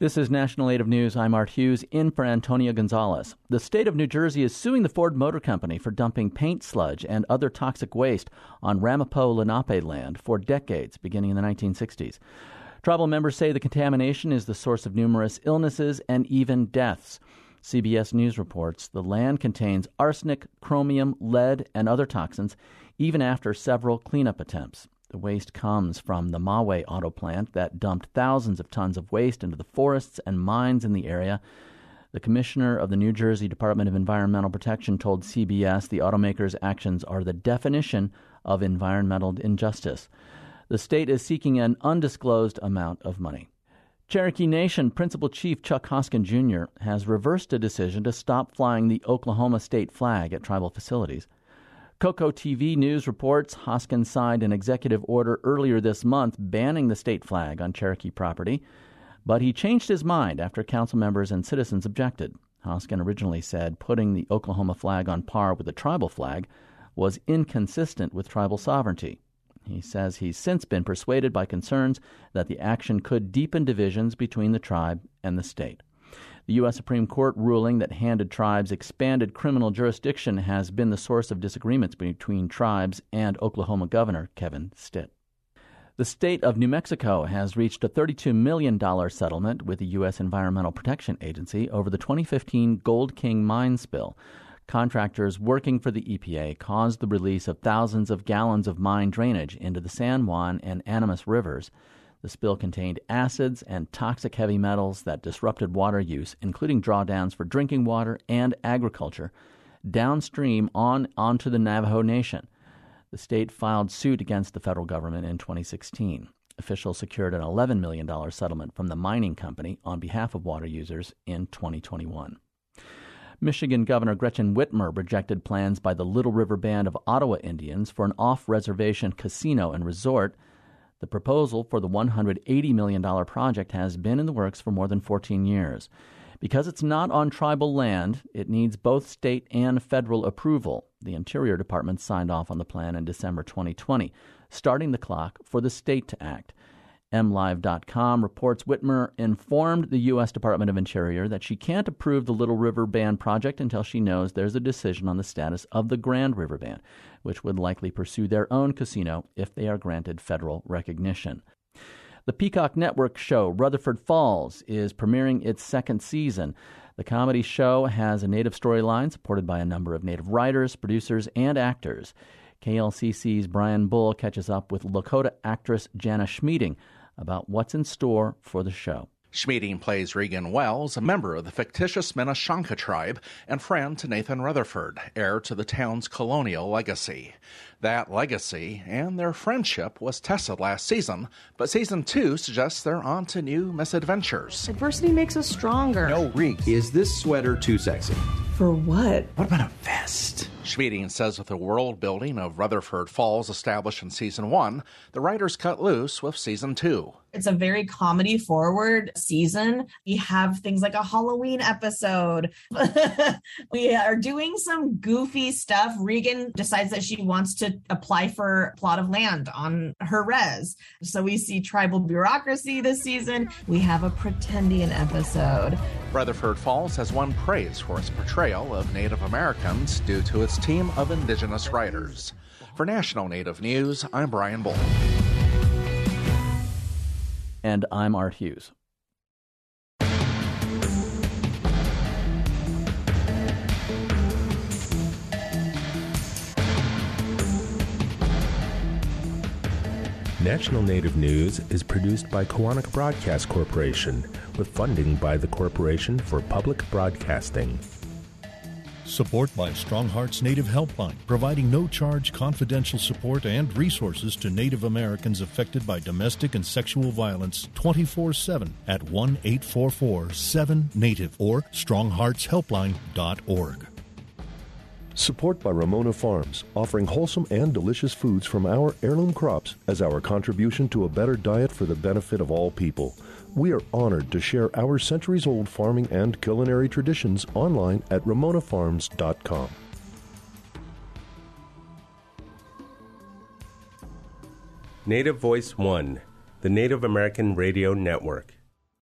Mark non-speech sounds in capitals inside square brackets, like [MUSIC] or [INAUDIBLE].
This is National Native News. I'm Art Hughes in for Antonio Gonzalez. The state of New Jersey is suing the Ford Motor Company for dumping paint sludge and other toxic waste on Ramapo Lenape land for decades, beginning in the 1960s. Tribal members say the contamination is the source of numerous illnesses and even deaths. CBS News reports the land contains arsenic, chromium, lead, and other toxins, even after several cleanup attempts. The waste comes from the Mahwah auto plant that dumped thousands of tons of waste into the forests and mines in the area. The commissioner of the New Jersey Department of Environmental Protection told CBS the automaker's actions are the definition of environmental injustice. The state is seeking an undisclosed amount of money. Cherokee Nation Principal Chief Chuck Hoskin Jr. has reversed a decision to stop flying the Oklahoma state flag at tribal facilities. KOCO TV News reports Hoskin signed an executive order earlier this month banning the state flag on Cherokee property, but he changed his mind after council members and citizens objected. Hoskin originally said putting the Oklahoma flag on par with the tribal flag was inconsistent with tribal sovereignty. He says he's since been persuaded by concerns that the action could deepen divisions between the tribe and the state. The U.S. Supreme Court ruling that handed tribes expanded criminal jurisdiction has been the source of disagreements between tribes and Oklahoma Governor Kevin Stitt. The state of New Mexico has reached a $32 million settlement with the U.S. Environmental Protection Agency over the 2015 Gold King mine spill. Contractors working for the EPA caused the release of thousands of gallons of mine drainage into the San Juan and Animas rivers. The spill contained acids and toxic heavy metals that disrupted water use, including drawdowns for drinking water and agriculture, downstream on onto the Navajo Nation. The state filed suit against the federal government in 2016. Officials secured an $11 million settlement from the mining company on behalf of water users in 2021. Michigan Governor Gretchen Whitmer rejected plans by the Little River Band of Ottawa Indians for an off reservation casino and resort the proposal for the $180 million project has been in the works for more than 14 years. Because it's not on tribal land, it needs both state and federal approval. The Interior Department signed off on the plan in December 2020, starting the clock for the state to act. MLive.com reports Whitmer informed the U.S. Department of Interior that she can't approve the Little River Band project until she knows there's a decision on the status of the Grand River Band, which would likely pursue their own casino if they are granted federal recognition. The Peacock Network show Rutherford Falls is premiering its second season. The comedy show has a native storyline supported by a number of native writers, producers, and actors. KLCC's Brian Bull catches up with Lakota actress Jana Schmieding about what's in store for the show. Schmieding plays Reagan Wells, a member of the fictitious Minishonka tribe and friend to Nathan Rutherford, heir to the town's colonial legacy. That legacy and their friendship was tested last season, but season two suggests they're on to new misadventures. Adversity makes us stronger. No, Reek, is this sweater too sexy? For what? What about a vest? Schmieding says with the world building of Rutherford Falls established in season one, the writers cut loose with season two. It's a very comedy forward season. We have things like a Halloween episode. [LAUGHS] we are doing some goofy stuff. Reagan decides that she wants to apply for a plot of land on her res. So we see tribal bureaucracy this season. We have a Pretendian episode. Rutherford Falls has won praise for its portrayal of Native Americans due to its team of indigenous writers. For National Native News, I'm Brian Bull. And I'm Art Hughes. National Native News is produced by Koahnic Broadcast Corporation with funding by the Corporation for Public Broadcasting. Support by Strong Hearts Native Helpline, providing no charge confidential support and resources to Native Americans affected by domestic and sexual violence 24 7 at 1 844 7 Native or strongheartshelpline.org. Support by Ramona Farms, offering wholesome and delicious foods from our heirloom crops as our contribution to a better diet for the benefit of all people. We are honored to share our centuries old farming and culinary traditions online at ramonafarms.com. Native Voice One, the Native American Radio Network.